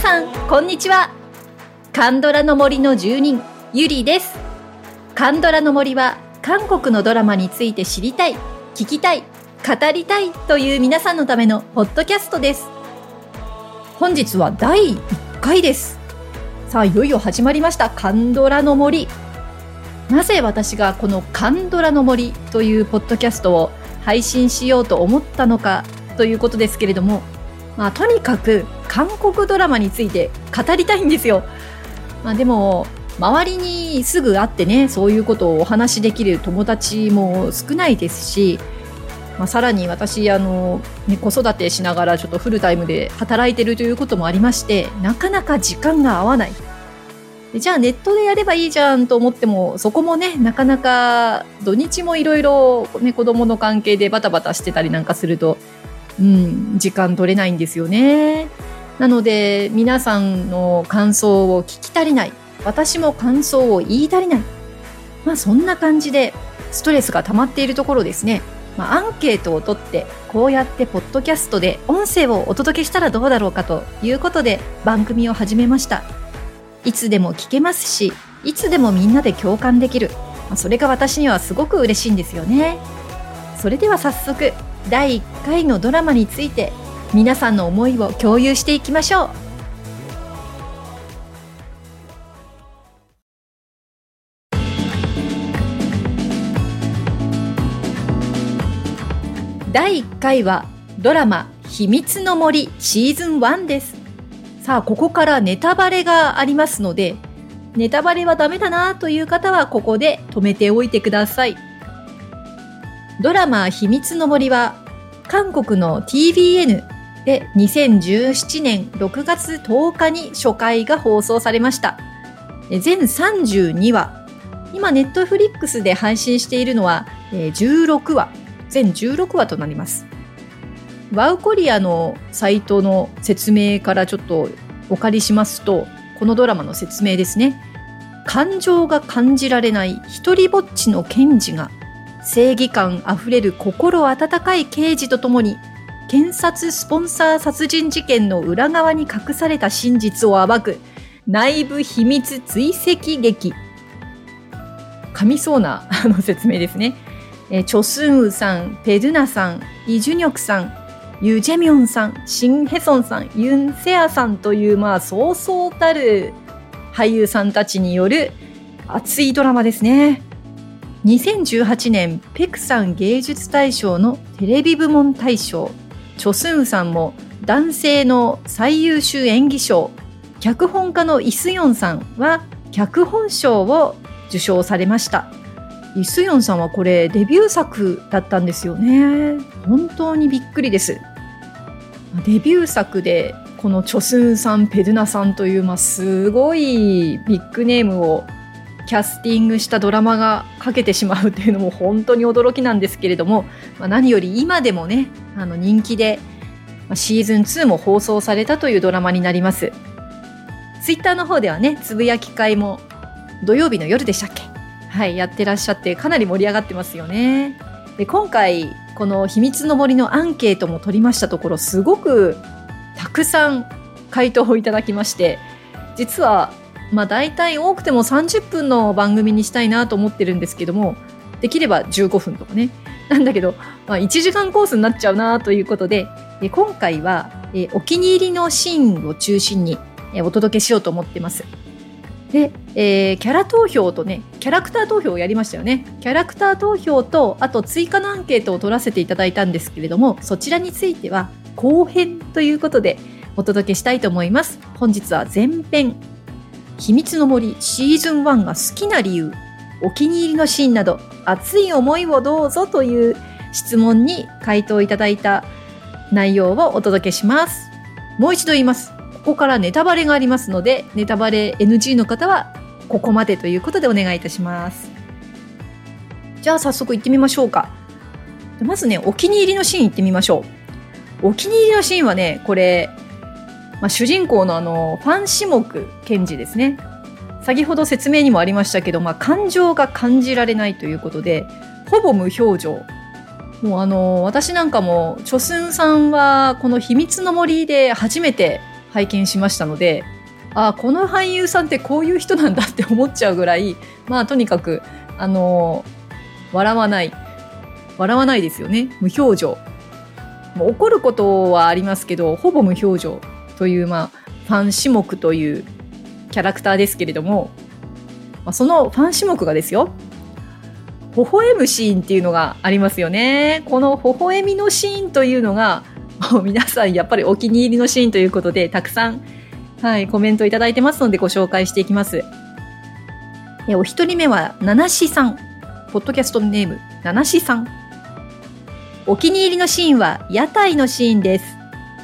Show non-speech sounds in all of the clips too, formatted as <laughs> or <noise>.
皆さんこんにちは。カンドラの森の住人ゆりです。カンドラの森は韓国のドラマについて知りたい聞きたい語りたいという皆さんのためのポッドキャストです。本日は第1回です。さあいよいよ始まりました。カンドラの森。なぜ私がこのカンドラの森というポッドキャストを配信しようと思ったのかということですけれどもまあ、とにかく韓国ドラマについて語りたいんですよ。まあ、でも周りにすぐ会ってねそういうことをお話しできる友達も少ないですし、まあ、さらに私あの、ね、子育てしながらちょっとフルタイムで働いてるということもありましてなかなか時間が合わないでじゃあネットでやればいいじゃんと思ってもそこもねなかなか土日もいろいろ子供の関係でバタバタしてたりなんかするとうん、時間取れないんですよね。なので皆さんの感想を聞き足りない。私も感想を言い足りない。まあそんな感じでストレスが溜まっているところですね、まあ、アンケートを取ってこうやってポッドキャストで音声をお届けしたらどうだろうかということで番組を始めました。いつでも聞けますしいつでもみんなで共感できる、まあ、それが私にはすごく嬉しいんですよね。それでは早速第1回のドラマについて皆さんの思いを共有していきましょう。第1回はドラマ「秘密の森」シーズン1です。さあここからネタバレがありますのでネタバレはダメだなという方はここで止めておいてください。ドラマ秘密の森は韓国の TVN で2017年6月10日に初回が放送されました。全32話。今ネットフリックスで配信しているのは16話。全16話となります。ワウコリアのサイトの説明からちょっとお借りしますと、このドラマの説明ですね。感情が感じられない一人ぼっちの検事が正義感あふれる心温かい刑事とともに検察スポンサー殺人事件の裏側に隠された真実を暴く内部秘密追跡劇噛みそうな <laughs> あの説明ですね。えチョスンウさん、ペドゥナさん、イ・ジュニョクさん、ユ・ジェミョンさん、シン・ヘソンさん、ユン・セアさんという、まあ、そうそうたる俳優さんたちによる熱いドラマですね。2018年ペクさん芸術大賞のテレビ部門大賞チョスンさんも男性の最優秀演技賞脚本家のイスヨンさんは脚本賞を受賞されました。イスヨンさんはこれデビュー作だったんですよね。本当にびっくりです。デビュー作でこのチョスンさんペドゥナさんという、まあ、すごいビッグネームをキャスティングしたドラマがかけてしまうっていうのも本当に驚きなんですけれども、まあ、何より今でもねあの人気で、まあ、シーズン2も放送されたというドラマになります。ツイッターの方ではねつぶやき会も土曜日の夜でしたっけ？はいやってらっしゃってかなり盛り上がってますよね。で今回この「秘密の森」のアンケートも取りましたところすごくたくさん回答をいただきまして実はまあ大体多くても30分の番組にしたいなと思ってるんですけどもできれば15分とかね。<laughs> なんだけど、まあ、1時間コースになっちゃうなということで今回はお気に入りのシーンを中心にお届けしようと思ってます。で、えー、キャラ投票とねキャラクター投票をやりましたよね。キャラクター投票とあと追加のアンケートを取らせていただいたんですけれどもそちらについては後編ということでお届けしたいと思います。本日は前編。秘密の森シーズン1が好きな理由、お気に入りのシーンなど、熱い思いをどうぞという質問に回答いただいた内容をお届けします。もう一度言います。ここからネタバレがありますので、ネタバレ NG の方はここまでということでお願いいたします。じゃあ早速行ってみましょうか。まずね、お気に入りのシーン行ってみましょう。お気に入りのシーンはね、これ、まあ、主人公のあのファン・シモク検事ですね先ほど説明にもありましたけど、まあ、感情が感じられないということでほぼ無表情もうあの私なんかもチョスンさんはこの「秘密の森」で初めて拝見しましたので、あこの俳優さんってこういう人なんだって思っちゃうぐらい、まあとにかく、あの笑わない。笑わないですよね。無表情。もう怒ることはありますけど、ほぼ無表情という、まあ、ファン種目というキャラクターですけれども、まあ、そのファン種目がですよ、微笑むシーンっていうのがありますよね。この微笑みのシーンというのが、も <laughs> う皆さんやっぱりお気に入りのシーンということで、たくさん、はい、コメントいただいてますのでご紹介していきます。えお一人目は、七しさん。ポッドキャストネーム、七しさん。お気に入りのシーンは、屋台のシーンです。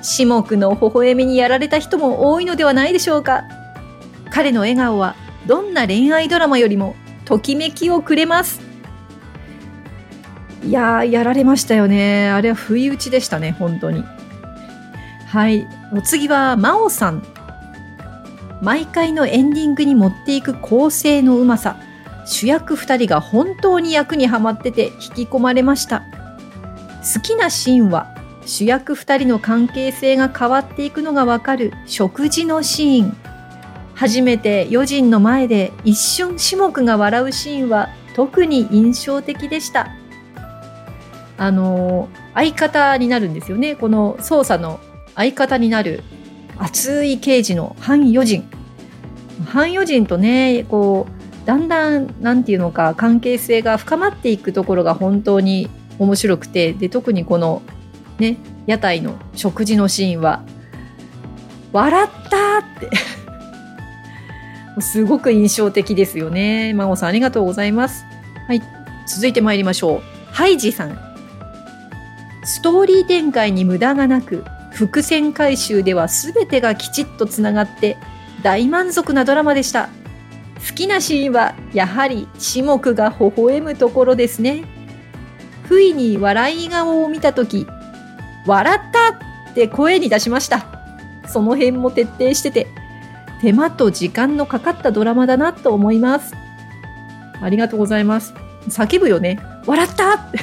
至目の微笑みにやられた人も多いのではないでしょうか。彼の笑顔は、どんな恋愛ドラマよりも、ときめきをくれます。いやー、やられましたよね。あれは不意打ちでしたね、本当に。はい。お次は、真央さん。毎回のエンディングに持っていく構成のうまさ。主役2人が本当に役にはまってて引き込まれました。好きなシーンは？主役2人の関係性が変わっていくのがわかる食事のシーン。初めて余人の前で一瞬種目が笑うシーンは特に印象的でした。あの相方になるんですよね。この捜査の相方になる熱い刑事のハン・ヨジン。ハン・ヨジンとね、こう、だんだん、なんていうのか、関係性が深まっていくところが本当に面白くて、で、特にこの、ね、屋台の食事のシーンは、笑ったって <laughs> すごく印象的ですよね。真央さんありがとうございます。はい。続いて参りましょう。ハイジさん。ストーリー展開に無駄がなく、伏線回収では全てがきちっとつながって大満足なドラマでした。好きなシーンはやはり志目が微笑むところですね。不意に笑い顔を見たとき、笑ったって声に出しました。その辺も徹底してて、手間と時間のかかったドラマだなと思います。ありがとうございます。叫ぶよね。笑ったって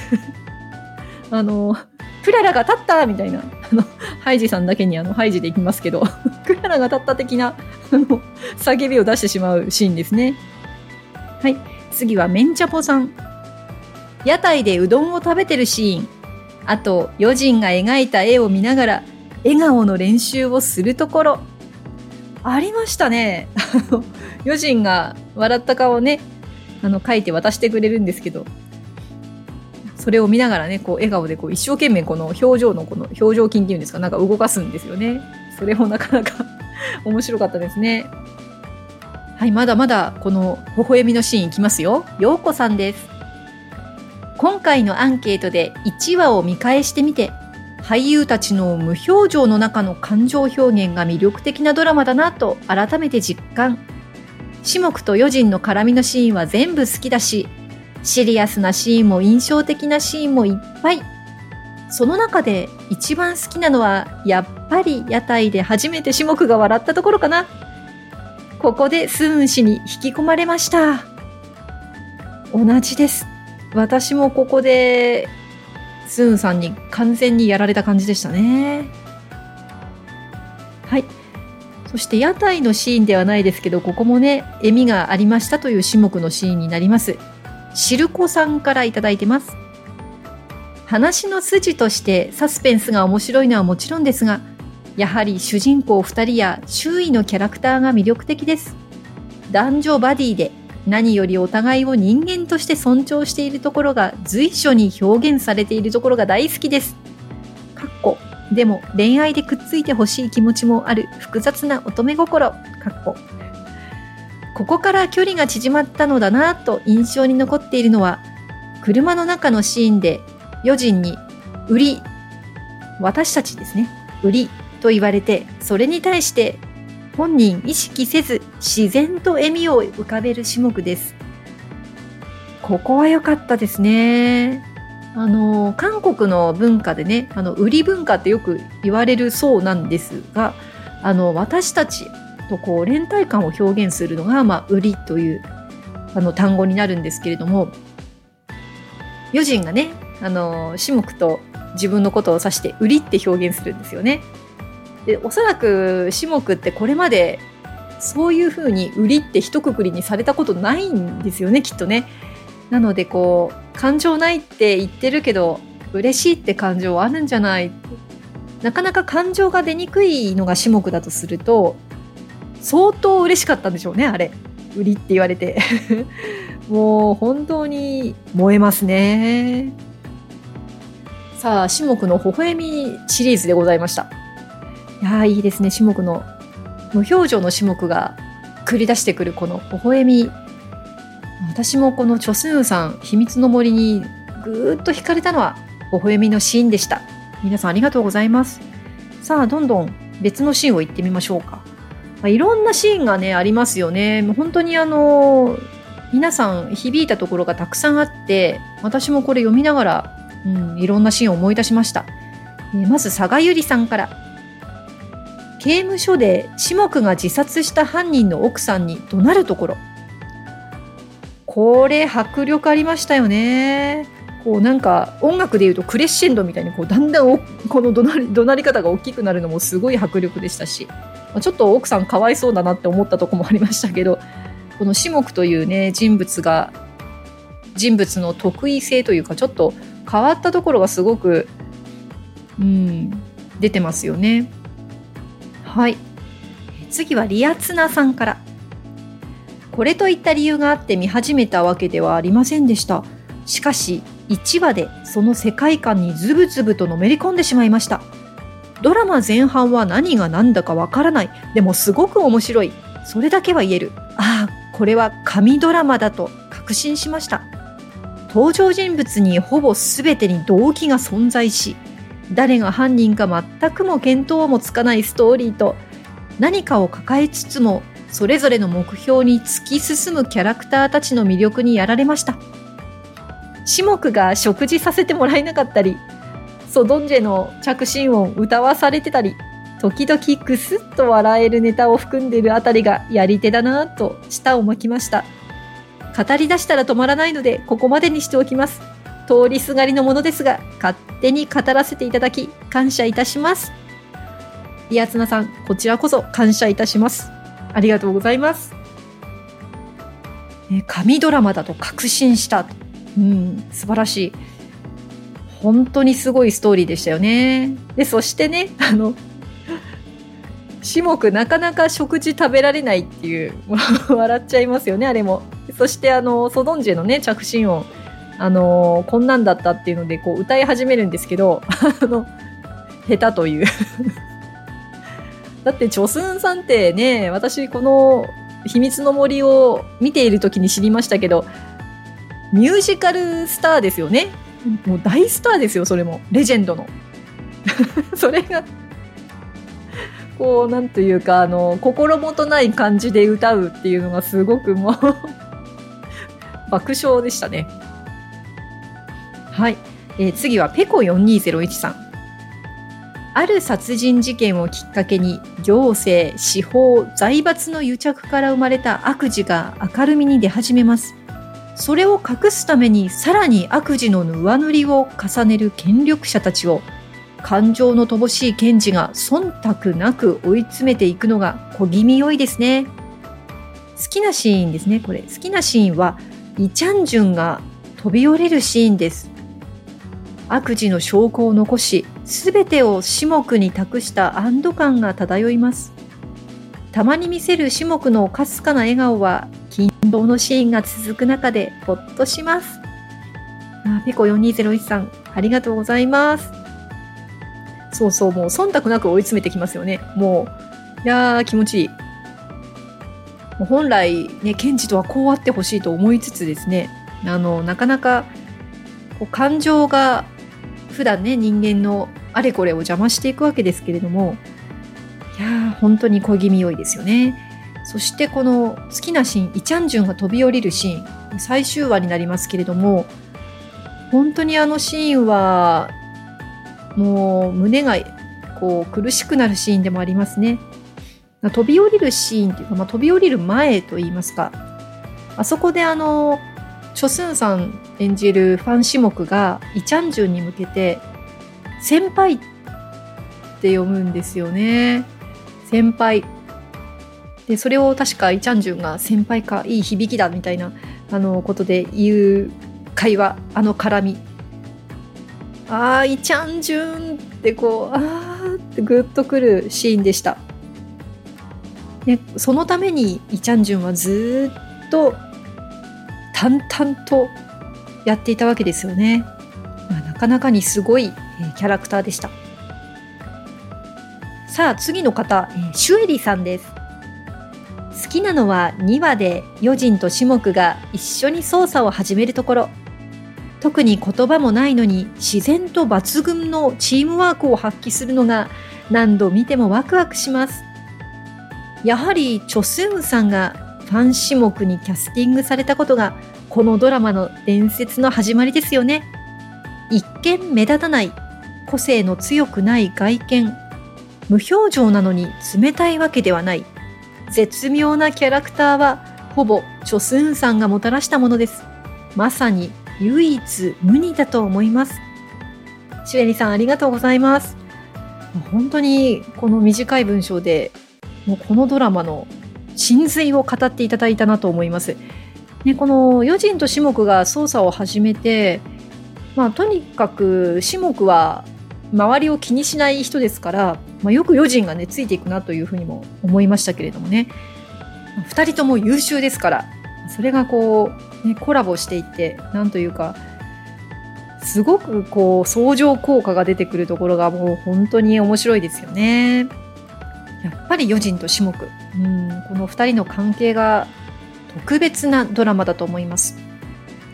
<laughs> あの、クララが立ったみたいな、あの、ハイジさんだけにあの、ハイジでいきますけど、<laughs> クララが立った的な、あの、叫びを出してしまうシーンですね。はい。次は、メンチャポさん。屋台でうどんを食べてるシーン。あと、余人が描いた絵を見ながら、笑顔の練習をするところ。ありましたね。<laughs> 余人が笑った顔をね、あの、書いて渡してくれるんですけど、それを見ながらね、こう、笑顔でこう、一生懸命この表情のこの表情筋っていうんですか、なんか動かすんですよね。それもなかなか <laughs> 面白かったですね。はい、まだまだこの微笑みのシーンいきますよ。ようこさんです。今回のアンケートで1話を見返してみて、俳優たちの無表情の中の感情表現が魅力的なドラマだなと改めて実感。志目と余人の絡みのシーンは全部好きだし、シリアスなシーンも印象的なシーンもいっぱい。その中で一番好きなのは、やっぱり屋台で初めて種目が笑ったところかな。ここでスーン氏に引き込まれました。同じです。私もここで、スーンさんに完全にやられた感じでしたね。はい。そして屋台のシーンではないですけど、ここもね、笑みがありましたという種目のシーンになります。しるこさんからいただいてます。話の筋としてサスペンスが面白いのはもちろんですが、やはり主人公2人や周囲のキャラクターが魅力的です。男女バディで何よりお互いを人間として尊重しているところが随所に表現されているところが大好きです。かっこでも恋愛でくっついてほしい気持ちもある複雑な乙女心。かっこここから距離が縮まったのだなと印象に残っているのは、車の中のシーンで余人に売り、私たちですね、売りと言われて、それに対して本人意識せず自然と笑みを浮かべる種目です。ここは良かったですね。あの、韓国の文化でね、あの、売り文化ってよく言われるそうなんですが、あの、私たちとこう連帯感を表現するのが、まあ、売りというあの単語になるんですけれども余人がねあの志目と自分のことを指して売りって表現するんですよね。でおそらく志木ってこれまでそういうふうに売りって一括りにされたことないんですよねきっとね。なのでこう感情ないって言ってるけど嬉しいって感情あるんじゃない。なかなか感情が出にくいのが種目だとすると相当嬉しかったんでしょうねあれ。売りって言われて。<laughs> もう本当に燃えますね。さあ種目の微笑みシリーズでございました。いやいいですね種目の。無表情の種目が繰り出してくるこの微笑み。私もこのチョスンさん秘密の森にぐーっと惹かれたのは微笑みのシーンでした。皆さんありがとうございます。さあどんどん別のシーンを行ってみましょうか、まあ、いろんなシーンがねありますよね。もう本当にあの皆さん響いたところがたくさんあって私もこれ読みながら、うん、いろんなシーンを思い出しました、えー、まず佐賀ゆりさんから。刑務所で志木が自殺した犯人の奥さんに怒鳴るところ。これ迫力ありましたよね。こうなんか音楽でいうとクレッシェンドみたいにこうだんだんこの怒鳴り方が大きくなるのもすごい迫力でしたし、ま、ちょっと奥さんかわいそうだなって思ったとこもありましたけどこの志木というね人物が人物の特異性というかちょっと変わったところがすごくうん出てますよね。はい。次はリアツナさんから。これといった理由があって見始めたわけではありませんでした。しかし1話でその世界観にズブズブとのめり込んでしまいました。ドラマ前半は何が何だかわからない。でもすごく面白い。それだけは言える。ああこれは神ドラマだと確信しました。登場人物にほぼ全てに動機が存在し誰が犯人か全くも見当もつかないストーリーと何かを抱えつつもそれぞれの目標に突き進むキャラクターたちの魅力にやられました。志木が食事させてもらえなかったりソドンジェの着信音歌わされてたり時々クスッと笑えるネタを含んでいるあたりがやり手だなぁと舌を巻きました。語り出したら止まらないのでここまでにしておきます。通りすがりのものですが、勝手に語らせていただき、感謝いたします。リアツナさん、こちらこそ感謝いたします。ありがとうございます。え神ドラマだと確信した。うん、素晴らしい。本当にすごいストーリーでしたよね。で、そしてね、<laughs> あの、種目なかなか食事食べられないっていう笑っちゃいますよねあれもそしてあのソドンジェのね着信音あの、こんなんだったっていうのでこう歌い始めるんですけど <laughs> あの下手という。<laughs> だってチョスンさんってね私この「秘密の森」を見ている時に知りましたけどミュージカルスターですよね。もう大スターですよそれも。レジェンドの。<laughs> それがこうなんというかあの心もとない感じで歌うっていうのがすごくもう爆笑でしたね。はい、えー、次はペコ4201さんある殺人事件をきっかけに行政、司法、財閥の癒着から生まれた悪事が明るみに出始めます。それを隠すためにさらに悪事の上塗りを重ねる権力者たちを感情の乏しい検事が忖度なく追い詰めていくのが小気味良いですね。好きなシーンですね、これ。好きなシーンは、イチャンジュンが飛び降りるシーンです。悪事の証拠を残し、すべてを種目に託した安堵感が漂います。たまに見せる種目のかすかな笑顔は、金棒のシーンが続く中でほっとします。あペコ4201さん、ありがとうございます。そうそう、もう忖度なく追い詰めてきますよね。もう、いやー、気持ちいい。もう本来、ね、検事とはこうあってほしいと思いつつですね、あの、なかなか、こう感情が普段ね人間のあれこれを邪魔していくわけですけれどもいや本当に小気味良いですよね。そしてこの好きなシーンイチャンジュンが飛び降りるシーン最終話になりますけれども本当にあのシーンはもう胸がこう苦しくなるシーンでもありますね。飛び降りるシーンというか、まあ、飛び降りる前といいますかあそこであのチョスンさん演じるファン・シモクがイ・チャンジュンに向けて先輩って読むんですよね。先輩。で、それを確かイチャンジュンが先輩か、いい響きだみたいな、あの、ことで言う会話、あの絡み。ああ、イチャンジュンってこう、ああってグッとくるシーンでした。ね、そのためにイチャンジュンはずっと淡々とやっていたわけですよね。まあ、なかなかにすごい、えー、キャラクターでした。さあ次の方、えー、シュエリさんです。好きなのは2話で余人とシモクが一緒に操作を始めるところ。特に言葉もないのに自然と抜群のチームワークを発揮するのが何度見てもワクワクします。やはりチョスンさんがファン種目にキャスティングされたことがこのドラマの伝説の始まりですよね。一見目立たない個性の強くない外見。無表情なのに冷たいわけではない。絶妙なキャラクターはほぼチョスンさんがもたらしたものです。まさに唯一無二だと思います。シュエリさんありがとうございます。本当にこの短い文章でもうこのドラマの真髄を語っていただいたなと思います。ね、この余人と志木が捜査を始めて、まあ、とにかく志木は周りを気にしない人ですから、まあ、よく余人がねついていくなというふうにも思いましたけれどもね2人とも優秀ですからそれがこう、ね、コラボしていってなんというかすごくこう相乗効果が出てくるところがもう本当に面白いですよね。やっぱり余人と志木うんこの2人の関係が特別なドラマだと思います。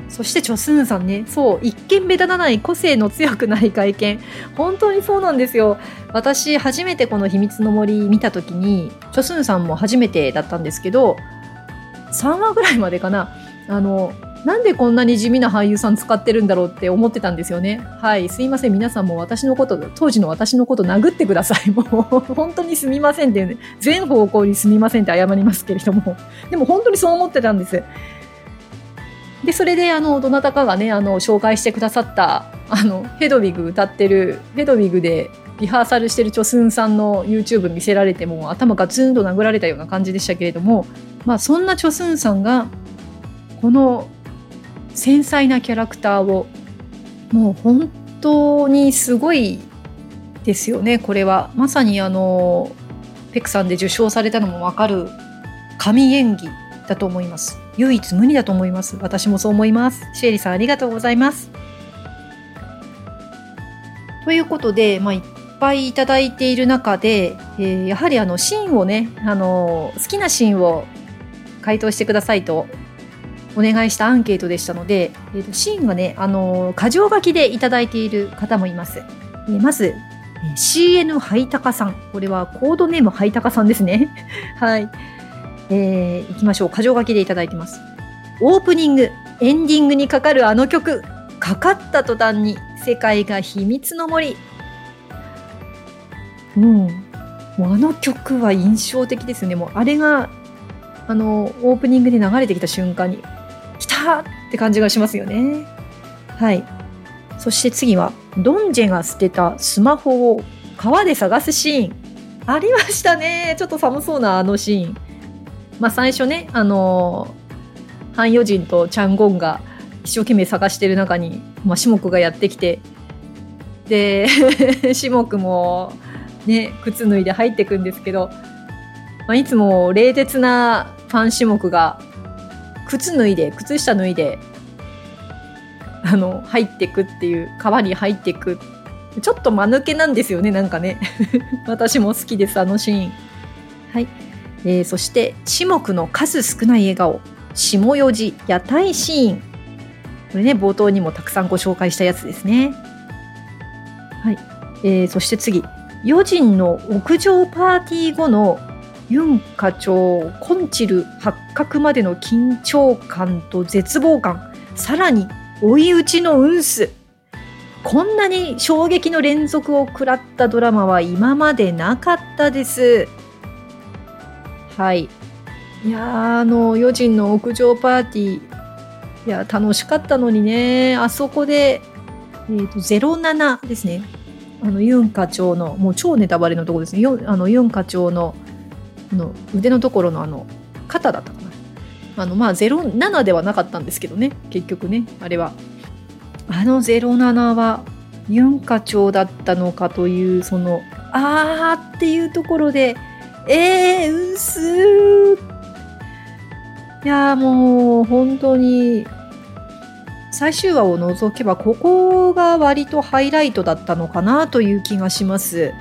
そしてチョスンさんね。そう一見目立たない個性の強くない外見。本当にそうなんですよ。私初めてこの「秘密の森」見た時にチョスンさんも初めてだったんですけど3話ぐらいまでかな。あのなんでこんなに地味な俳優さん使ってるんだろうって思ってたんですよね。はい、すいません。皆さんも私のこと、当時の私のこと殴ってください。<laughs> もう、本当にすみませんって、ね、全方向にすみませんって謝りますけれども。<laughs> でも本当にそう思ってたんです。で、それで、あの、どなたかがね、あの、紹介してくださった、あの、ヘドウィグ歌ってる、ヘドウィグでリハーサルしてるチョスンさんの YouTube 見せられても頭がツンと殴られたような感じでしたけれども、まあ、そんなチョスンさんが、この繊細なキャラクターを。もう本当にすごいですよねこれは。まさにあのペクさんで受賞されたのも分かる。神演技だと思います。唯一無二だと思います。私もそう思います。シエリさんありがとうございます。ということで、まあ、いっぱいいただいている中で、えー、やはりあのシーンをねあの好きなシーンを回答してくださいとお願いしたアンケートでしたので、えー、とシーンはね、あのー、箇条書きでいただいている方もいます。えー、まず、え、CN ハイタカさん。これはコードネームハイタカさんですね。<laughs> はい。えー、いきましょう。箇条書きでいただいてます。オープニング、エンディングにかかるあの曲。かかった途端に世界が秘密の森。うん。もうあの曲は印象的ですね。もうあれがあのオープニングで流れてきた瞬間にたって感じがしますよね。はい。そして次は、ドンジェが捨てたスマホを川で探すシーン。ありましたね。ちょっと寒そうなあのシーン。まあ最初ね、あのー、ハンヨジンとチャンゴンが一生懸命探してる中に、まあ、シモクがやってきて、で、<laughs> シモクもね、靴脱いで入ってくんですけど、まあ、いつも冷徹なファン種目が靴脱いで靴下脱いであの入ってくっていう川に入ってく。ちょっと間抜けなんですよねなんかね。<laughs> 私も好きですあのシーン。はい、えー、そして種目の数少ない笑顔。下四時屋台シーン。これね冒頭にもたくさんご紹介したやつですね。はい、えー、そして次。余人の屋上パーティー後のユン課長コンチル発覚までの緊張感と絶望感さらに追い打ちの運数こんなに衝撃の連続を食らったドラマは今までなかったです。はい。いやあの余人の屋上パーティーいや楽しかったのにね。あそこで、えーと、07ですね。あのユン課長のもう超ネタバレのところですね。あのユン課長のの腕のところのあの肩だったかな。あのまあ07ではなかったんですけどね。結局ねあれは。あの07はユン課長だったのかというそのあーっていうところでえー、うんすーいやもう本当に最終話を除けばここが割とハイライトだったのかなという気がします。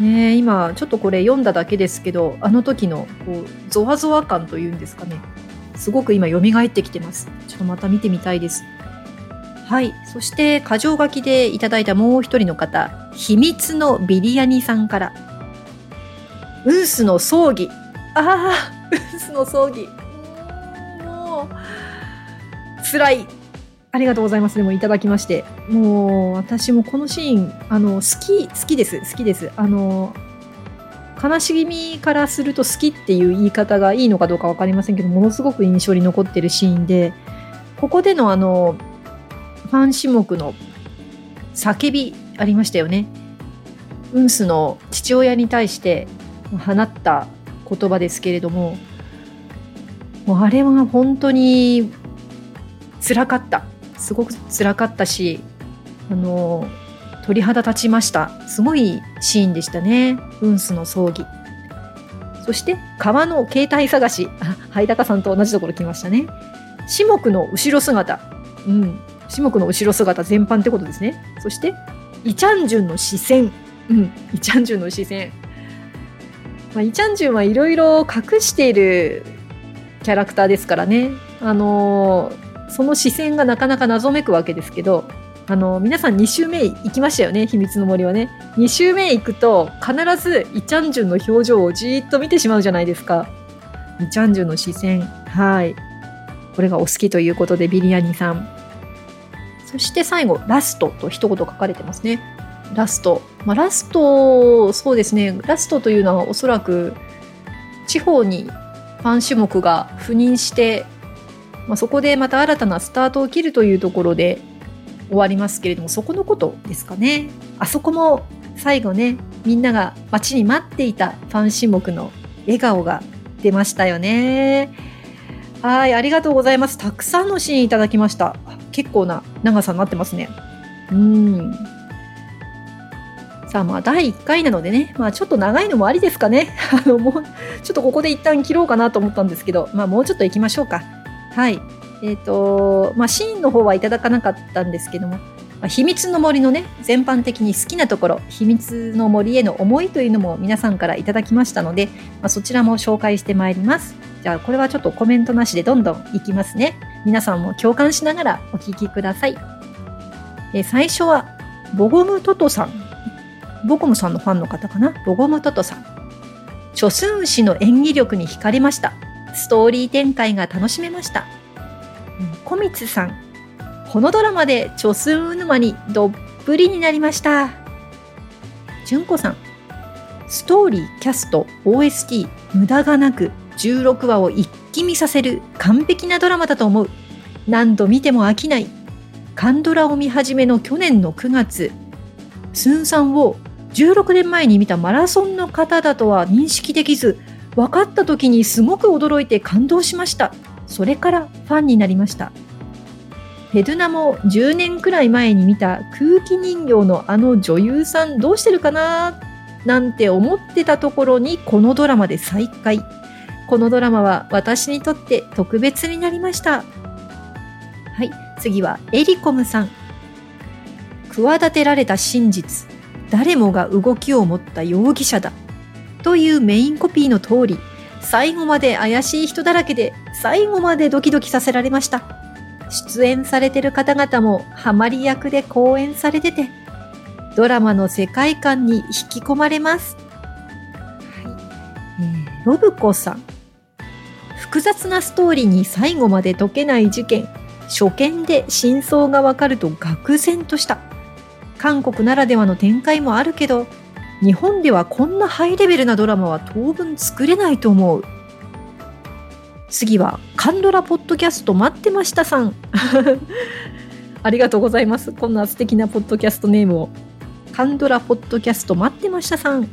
ね、今ちょっとこれ読んだだけですけどあの時のこうゾワゾワ感というんですかね。すごく今蘇ってきてます。ちょっとまた見てみたいです。はい。そして箇条書きでいただいたもう一人の方秘密のビリヤニさんから。ウンスの葬儀。ああウンスの葬儀。もう辛い。ありがとうございます。でもいただきまして。もう私もこのシーン、あの、好き、好きです。好きです。あの、悲しみからすると好きっていう言い方がいいのかどうか分かりませんけど、ものすごく印象に残ってるシーンで、ここでのあの、ファン種目の叫びありましたよね。ウンスの父親に対して放った言葉ですけれども、もうあれは本当に辛かった。すごく辛かったしあの鳥肌立ちました。すごいシーンでしたね。ウンスの葬儀。そして川の携帯探し。あ <laughs> ハイダカさんと同じところ来ましたね。種目の後ろ姿。うん。種目の後ろ姿全般ってことですね。そしてイチャンジュンの視線。うん。イチャンジュンの視線。まあ、イチャンジュンはいろいろ隠しているキャラクターですからね。あのーその視線がなかなか謎めくわけですけどあの皆さん2周目行きましたよね秘密の森はね。2周目行くと必ずイチャンジュンの表情をじーっと見てしまうじゃないですか。イチャンジュンの視線。はい。これがお好きということでビリヤニさん。そして最後ラストと一言書かれてますね。ラスト、まあ、ラストそうですね。ラストというのはおそらく地方にファン種目が赴任してまあ、そこでまた新たなスタートを切るというところで終わりますけれどもそこのことですかね。あそこも最後ねみんなが待ちに待っていたファン種目の笑顔が出ましたよね。はいありがとうございます。たくさんのシーンいただきました。結構な長さになってますね。うん。さあまあ第1回なのでね、まあちょっと長いのもありですかね。<laughs> あのもうちょっとここで一旦切ろうかなと思ったんですけど、まあもうちょっと行きましょうか。はい。えっ、ー、と、まあ、シーンの方はいただかなかったんですけども、まあ、秘密の森のね、全般的に好きなところ、秘密の森への思いというのも皆さんからいただきましたので、まあ、そちらも紹介してまいります。じゃあ、これはちょっとコメントなしでどんどんいきますね。皆さんも共感しながらお聞きください。え最初は、ボゴムトトさん。ボゴムさんのファンの方かな？ボゴムトトさん。チョスン氏の演技力に惹かれました。ストーリー展開が楽しめました。小光さん、このドラマでチョスンウ沼にどっぷりになりました。純子さん、ストーリー、キャスト、OST、無駄がなく16話を一気見させる完璧なドラマだと思う。何度見ても飽きない。カンドラを見始めの去年の9月、スンさんを16年前に見たマラソンの方だとは認識できず、分かった時にすごく驚いて感動しました。それからファンになりました。ペドゥナも10年くらい前に見た空気人形のあの女優さんどうしてるかな？なんて思ってたところにこのドラマで再会。このドラマは私にとって特別になりました。はい、次はエリコムさん。企てられた真実。誰もが動きを持った容疑者だ。というメインコピーの通り、最後まで怪しい人だらけで、最後までドキドキさせられました。出演されてる方々もハマり役で講演されてて、ドラマの世界観に引き込まれます。はいえー、ロブコさん。複雑なストーリーに最後まで解けない事件、初見で真相がわかると愕然とした。韓国ならではの展開もあるけど、日本ではこんなハイレベルなドラマは当分作れないと思う。次は、カンドラポッドキャスト待ってましたさん。<laughs> ありがとうございます。こんな素敵なポッドキャストネームを。カンドラポッドキャスト待ってましたさん。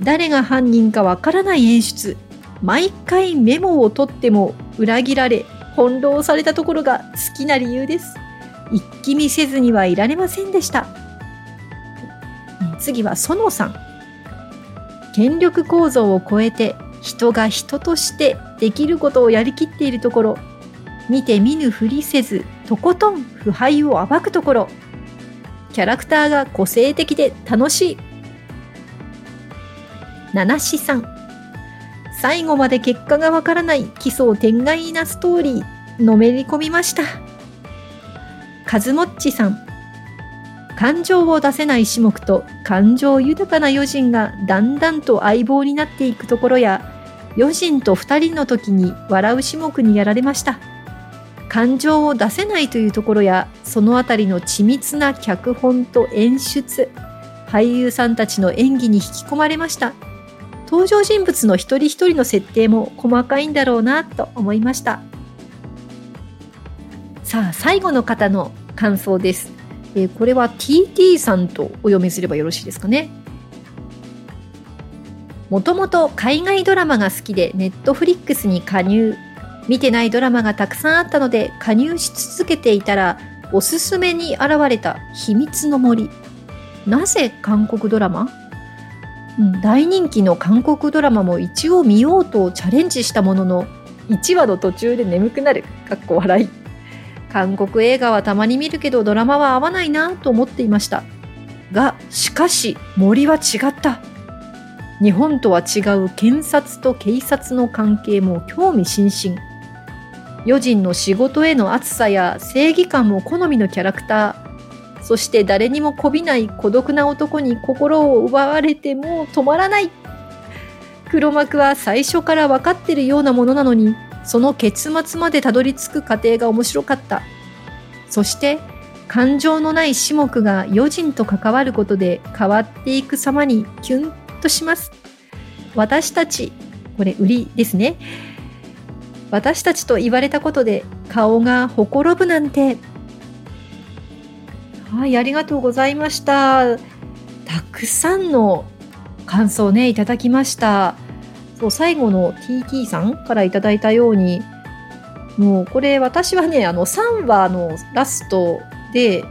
誰が犯人かわからない演出。毎回メモを取っても裏切られ、翻弄されたところが好きな理由です。一気見せずにはいられませんでした。次は園さん。権力構造を超えて人が人としてできることをやりきっているところ、見て見ぬふりせず、とことん腐敗を暴くところ、キャラクターが個性的で楽しい。七志さん。最後まで結果がわからない奇想天外なストーリー、のめり込みました。かずもっちさん。感情を出せない種目と感情豊かな余人がだんだんと相棒になっていくところや、余人と二人の時に笑う種目にやられました。感情を出せないというところや、そのあたりの緻密な脚本と演出、俳優さんたちの演技に引き込まれました。登場人物の一人一人の設定も細かいんだろうなと思いました。さあ、最後の方の感想です。えー、これは TT さんとお読みすればよろしいですかね。もともと海外ドラマが好きでネットフリックスに加入。見てないドラマがたくさんあったので加入し続けていたらおすすめに現れた秘密の森。なぜ韓国ドラマ、うん、大人気の韓国ドラマも一応見ようとチャレンジしたものの1話の途中で眠くなる。かっこ笑い。韓国映画はたまに見るけどドラマは合わないなと思っていました。がしかし森は違った。日本とは違う検察と警察の関係も興味津々。余人の仕事への熱さや正義感も好みのキャラクター。そして誰にもこびない孤独な男に心を奪われても止まらない。黒幕は最初から分かってるようなものなのにその結末までたどり着く過程が面白かったそして感情のない種目が余人と関わることで変わっていく様にキュンとします私たちこれ売りですね私たちと言われたことで顔がほころぶなんて。はい、ありがとうございました。たくさんの感想ね、いただきました。そう最後の TT さんからいただいたように、もうこれ私はね、あの3話のラストで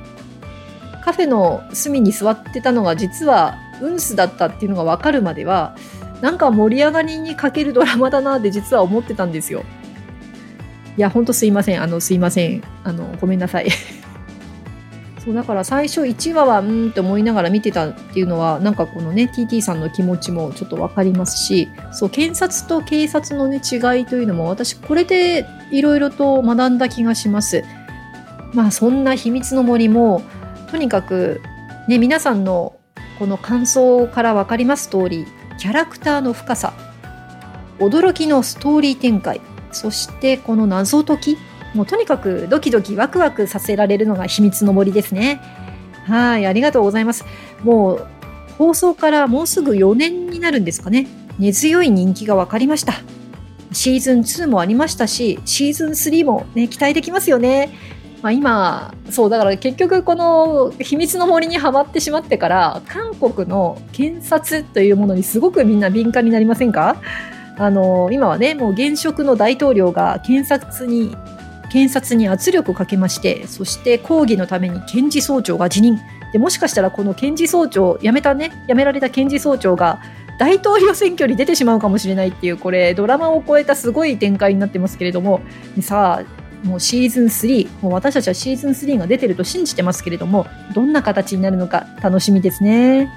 カフェの隅に座ってたのが実はウンスだったっていうのが分かるまではなんか盛り上がりに欠けるドラマだなって実は思ってたんですよ。いや、ほんとすいません。あの、すいません。あの、ごめんなさい。<laughs> そう、だから最初1話は、うんって思いながら見てたっていうのは、なんかこのね、TT さんの気持ちもちょっとわかりますし、そう、検察と警察のね、違いというのも、私、これでいろいろと学んだ気がします。まあ、そんな秘密の森も、とにかく、ね、皆さんのこの感想から分かります通り、キャラクターの深さ、驚きのストーリー展開、そしてこの謎解きもうとにかくドキドキワクワクさせられるのが秘密の森ですね。はいありがとうございます。もう放送からもうすぐ4年になるんですかね。根強い人気が分かりました。シーズン2もありましたしシーズン3もね期待できますよね。まあ、今そうだから結局この秘密の森にはまってしまってから韓国の検察というものにすごくみんな敏感になりませんか？あの今はねもう現職の大統領が検察に検察に圧力をかけましてそして抗議のために検事総長が辞任でもしかしたらこの検事総長辞めたね辞められた検事総長が大統領選挙に出てしまうかもしれないっていうこれドラマを超えたすごい展開になってますけれどもさあもうシーズン3もう私たちはシーズン3が出てると信じてますけれどもどんな形になるのか楽しみですね。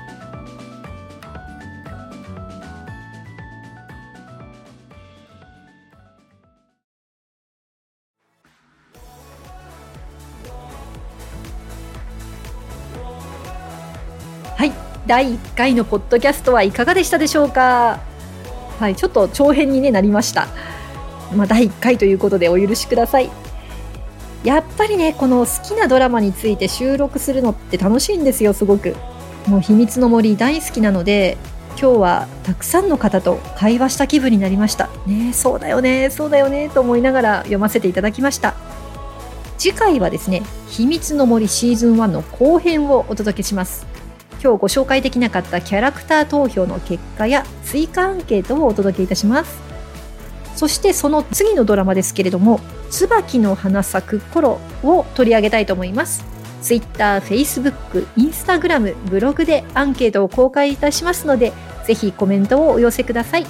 第1回のポッドキャストはいかがでしたでしょうか？はい、ちょっと長編に、ね、なりました。まあ、第1回ということでお許しください。やっぱりね、この好きなドラマについて収録するのって楽しいんですよ、すごく。もう秘密の森大好きなので、今日はたくさんの方と会話した気分になりました。ねそうだよね、そうだよね、と思いながら読ませていただきました。次回はですね秘密の森シーズン1の後編をお届けします今日ご紹介できなかったキャラクター投票の結果や追加アンケートをお届けいたします。そしてその次のドラマですけれども椿の花咲く頃を取り上げたいと思います。Twitter、Facebook、Instagram、ブログでアンケートを公開いたしますのでぜひコメントをお寄せください。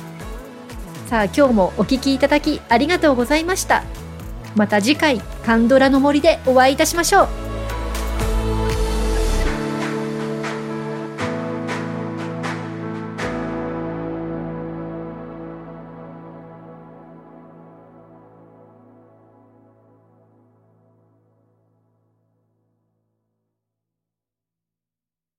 さあ今日もお聞きいただきありがとうございました。また次回カンドラの森でお会いいたしましょう。